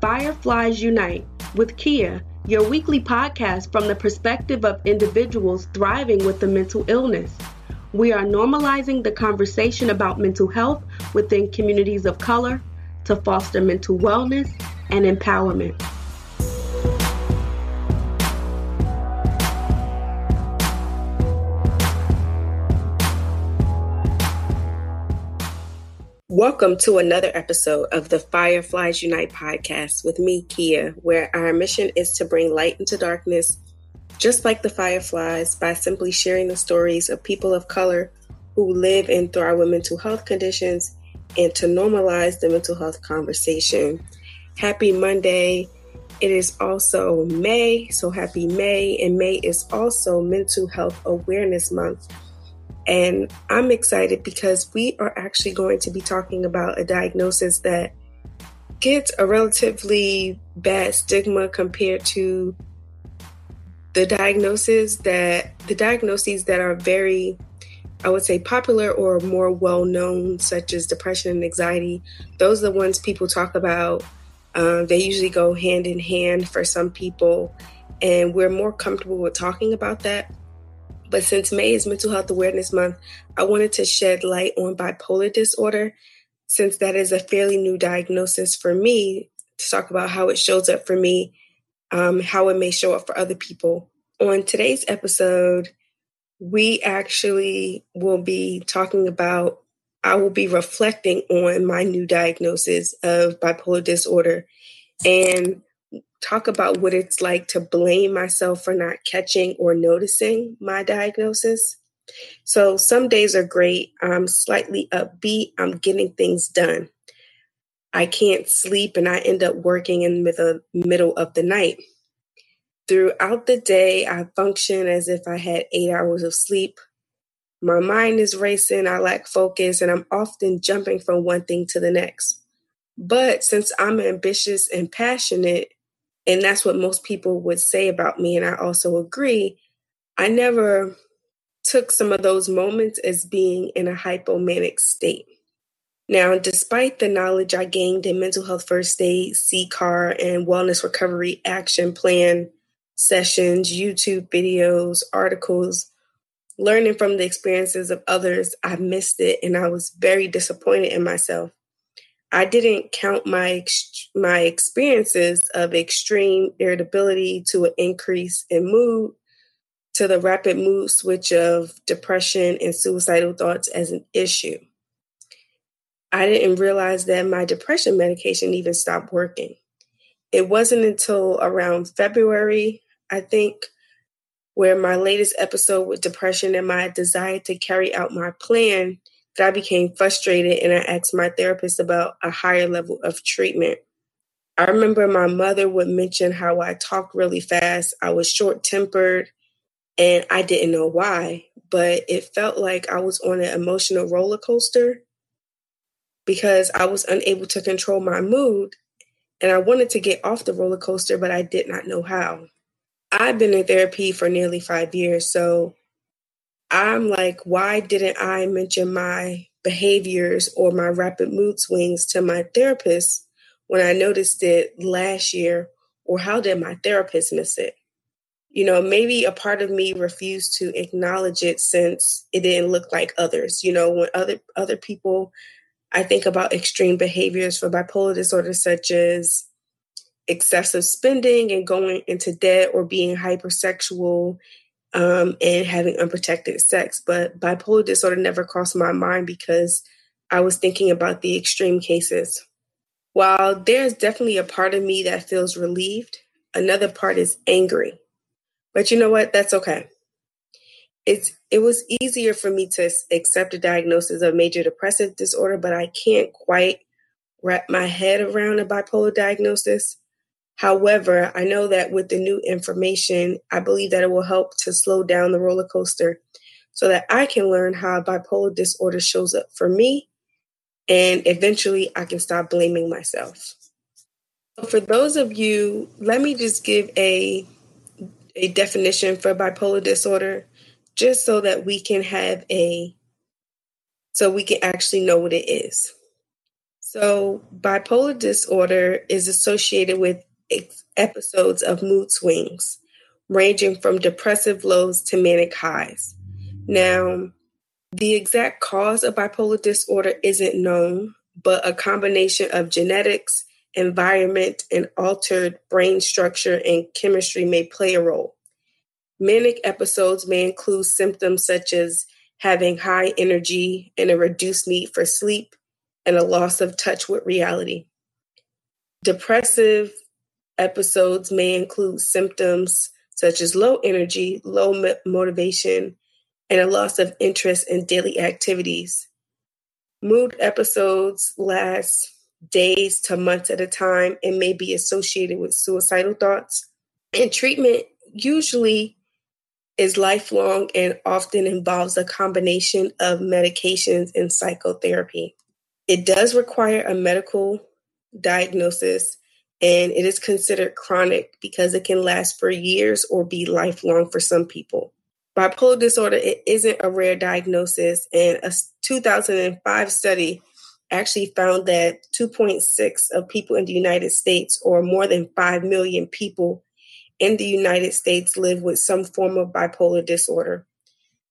Fireflies Unite with Kea, your weekly podcast from the perspective of individuals thriving with a mental illness. We are normalizing the conversation about mental health within communities of color to foster mental wellness and empowerment. Welcome to another episode of the Fireflies Unite podcast with me, Kea, where our mission is to bring light into darkness, just like the fireflies, by simply sharing the stories of people of color who live and thrive with mental health conditions and to normalize the mental health conversation. Happy Monday. It is also May, so happy May, and May is also Mental Health Awareness Month. And I'm excited because we are actually going to be talking about a diagnosis that gets a relatively bad stigma compared to the diagnoses that the diagnoses that are very I would say popular or more well known, such as depression and anxiety. Those are the ones people talk about. Um, they usually go hand in hand for some people, and we're more comfortable with talking about that but since May is Mental Health Awareness Month, I wanted to shed light on bipolar disorder, since that is a fairly new diagnosis for me, to talk about how it shows up for me, um, how it may show up for other people. On today's episode, we actually will be talking about, I will be reflecting on my new diagnosis of bipolar disorder and talk about what it's like to blame myself for not catching or noticing my diagnosis. So some days are great. I'm slightly upbeat. I'm getting things done. I can't sleep and I end up working in the middle of the night. Throughout the day, I function as if I had eight hours of sleep. My mind is racing, I lack focus, and I'm often jumping from one thing to the next. But since I'm ambitious and passionate, and that's what most people would say about me. And I also agree. I never took some of those moments as being in a hypomanic state. Now, despite the knowledge I gained in mental health first aid, CCAR, and wellness recovery action plan sessions, YouTube videos, articles, learning from the experiences of others, I missed it and I was very disappointed in myself. I didn't count my my experiences of extreme irritability to an increase in mood to the rapid mood switch of depression and suicidal thoughts as an issue. I didn't realize that my depression medication even stopped working. It wasn't until around February, I think, where my latest episode with depression and my desire to carry out my plan I became frustrated and I asked my therapist about a higher level of treatment. I remember my mother would mention how I talk really fast, I was short tempered, and I didn't know why, but it felt like I was on an emotional roller coaster because I was unable to control my mood and I wanted to get off the roller coaster, but I did not know how. I've been in therapy for nearly five years, so I'm like, why didn't I mention my behaviors or my rapid mood swings to my therapist when I noticed it last year? Or how did my therapist miss it? You know, maybe a part of me refused to acknowledge it since it didn't look like others. You know, when other other people I think about extreme behaviors for bipolar disorder, such as excessive spending and going into debt or being hypersexual um, and having unprotected sex. But bipolar disorder never crossed my mind because I was thinking about the extreme cases. While there's definitely a part of me that feels relieved, another part is angry. But you know what? That's okay. It's it was easier for me to accept a diagnosis of major depressive disorder, but I can't quite wrap my head around a bipolar diagnosis. However, I know that with the new information, I believe that it will help to slow down the roller coaster so that I can learn how bipolar disorder shows up for me and eventually I can stop blaming myself. For those of you, let me just give a a definition for bipolar disorder just so that we can have a so we can actually know what it is. So, bipolar disorder is associated with episodes of mood swings, ranging from depressive lows to manic highs. Now, the exact cause of bipolar disorder isn't known, but a combination of genetics, environment, and altered brain structure and chemistry may play a role. Manic episodes may include symptoms such as having high energy and a reduced need for sleep, and a loss of touch with reality. Depressive episodes may include symptoms such as low energy, low motivation, and a loss of interest in daily activities. Mood episodes last days to months at a time and may be associated with suicidal thoughts. And treatment usually is lifelong and often involves a combination of medications and psychotherapy. It does require a medical diagnosis and it is considered chronic because it can last for years or be lifelong for some people. Bipolar disorder it isn't a rare diagnosis, and a 2005 study actually found that 2.6 of people in the United States, or more than 5 million people in the United States, live with some form of bipolar disorder.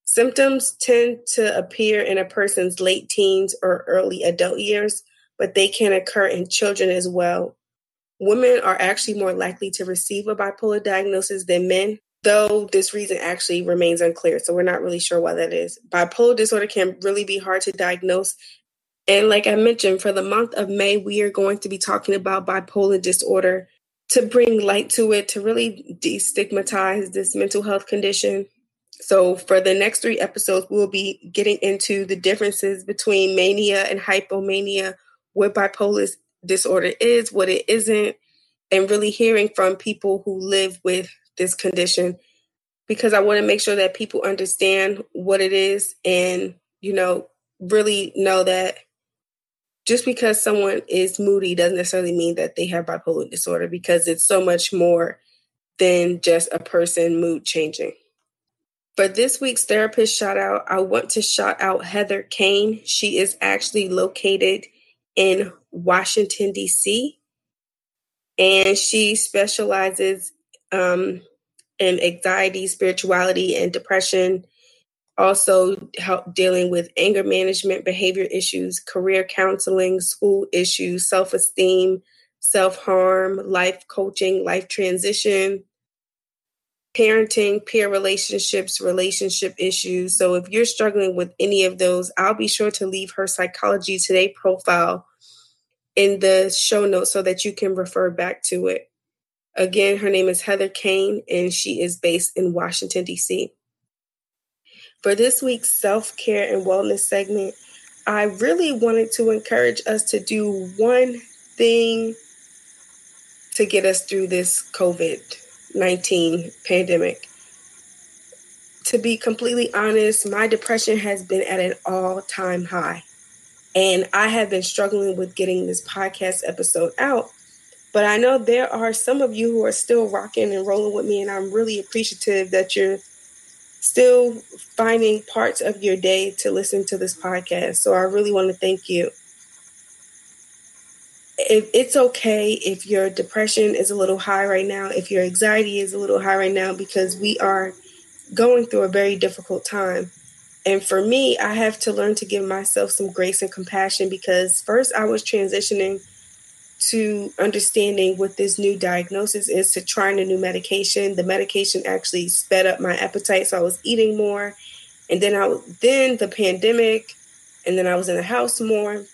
Symptoms tend to appear in a person's late teens or early adult years, but they can occur in children as well. Women are actually more likely to receive a bipolar diagnosis than men, though this reason actually remains unclear. So we're not really sure why that is. Bipolar disorder can really be hard to diagnose. And like I mentioned, for the month of May, we are going to be talking about bipolar disorder to bring light to it, to really destigmatize this mental health condition. So, for the next three episodes, we'll be getting into the differences between mania and hypomania, what bipolar disorder is, what it isn't, and really hearing from people who live with this condition because I want to make sure that people understand what it is and, you know, really know that just because someone is moody doesn't necessarily mean that they have bipolar disorder because it's so much more than just a person mood changing. For this week's therapist shout out, I want to shout out Heather Cain. She is actually located in Washington, D.C., and she specializes um, in anxiety, spirituality, and depression. Also, help dealing with anger management, behavior issues, career counseling, school issues, self esteem, self harm, life coaching, life transition, parenting, peer relationships, relationship issues. So if you're struggling with any of those, I'll be sure to leave her Psychology Today profile in the show notes so that you can refer back to it. Again, her name is Heather Cain, and she is based in Washington, D.C. For this week's self care and wellness segment, I really wanted to encourage us to do one thing to get us through this COVID 19 pandemic. To be completely honest, my depression has been at an all time high. And I have been struggling with getting this podcast episode out. But I know there are some of you who are still rocking and rolling with me, and I'm really appreciative that you're still finding parts of your day to listen to this podcast. So I really want to thank you if it's okay if your depression is a little high right now, if your anxiety is a little high right now, because we are going through a very difficult time. And for me, I have to learn to give myself some grace and compassion because first I was transitioning to understanding what this new diagnosis is to trying a new medication. The medication actually sped up my appetite, so I was eating more. And then I then the pandemic, and then I was in the house more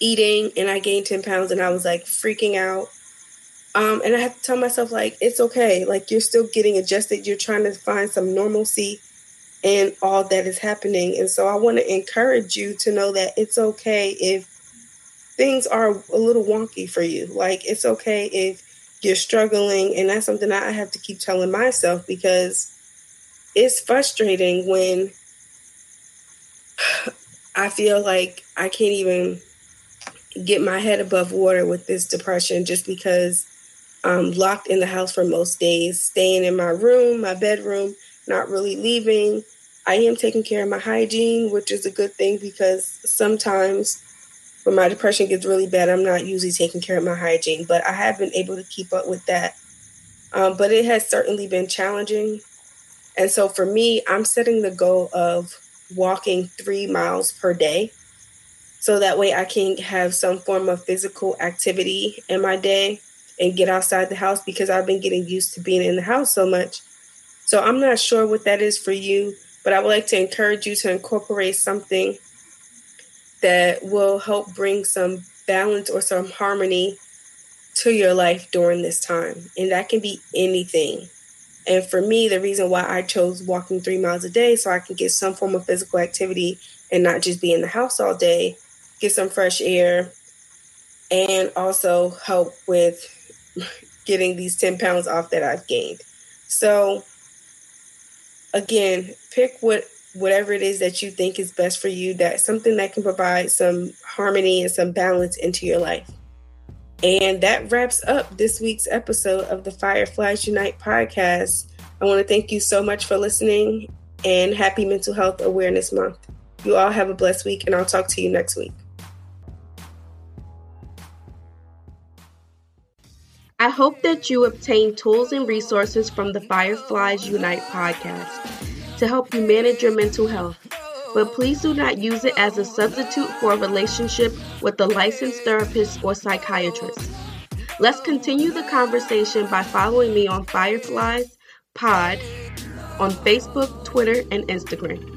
eating and I gained 10 pounds and I was like freaking out. Um, and I have to tell myself, like, it's okay. Like, you're still getting adjusted. You're trying to find some normalcy in all that is happening. And so I want to encourage you to know that it's okay if things are a little wonky for you. Like, it's okay if you're struggling. And that's something I have to keep telling myself because it's frustrating when I feel like I can't even get my head above water with this depression just because I'm locked in the house for most days, staying in my room, my bedroom, not really leaving. I am taking care of my hygiene, which is a good thing because sometimes when my depression gets really bad, I'm not usually taking care of my hygiene, but I have been able to keep up with that. Um, but it has certainly been challenging. And so for me, I'm setting the goal of walking three miles per day. So that way I can have some form of physical activity in my day and get outside the house because I've been getting used to being in the house so much. So I'm not sure what that is for you, but I would like to encourage you to incorporate something that will help bring some balance or some harmony to your life during this time. And that can be anything. And for me, the reason why I chose walking three miles a day so I can get some form of physical activity and not just be in the house all day, get some fresh air, and also help with getting these 10 pounds off that I've gained. So, again, pick what whatever it is that you think is best for you that something that can provide some harmony and some balance into your life and that wraps up this week's episode of the Fireflies Unite podcast. I want to thank you so much for listening and happy Mental Health Awareness Month. You all have a blessed week, and I'll talk to you next week. I hope that you obtain tools and resources from the Fireflies Unite podcast to help you manage your mental health but please do not use it as a substitute for a relationship with a licensed therapist or psychiatrist. Let's continue the conversation by following me on Fireflies Pod on Facebook, Twitter, and Instagram.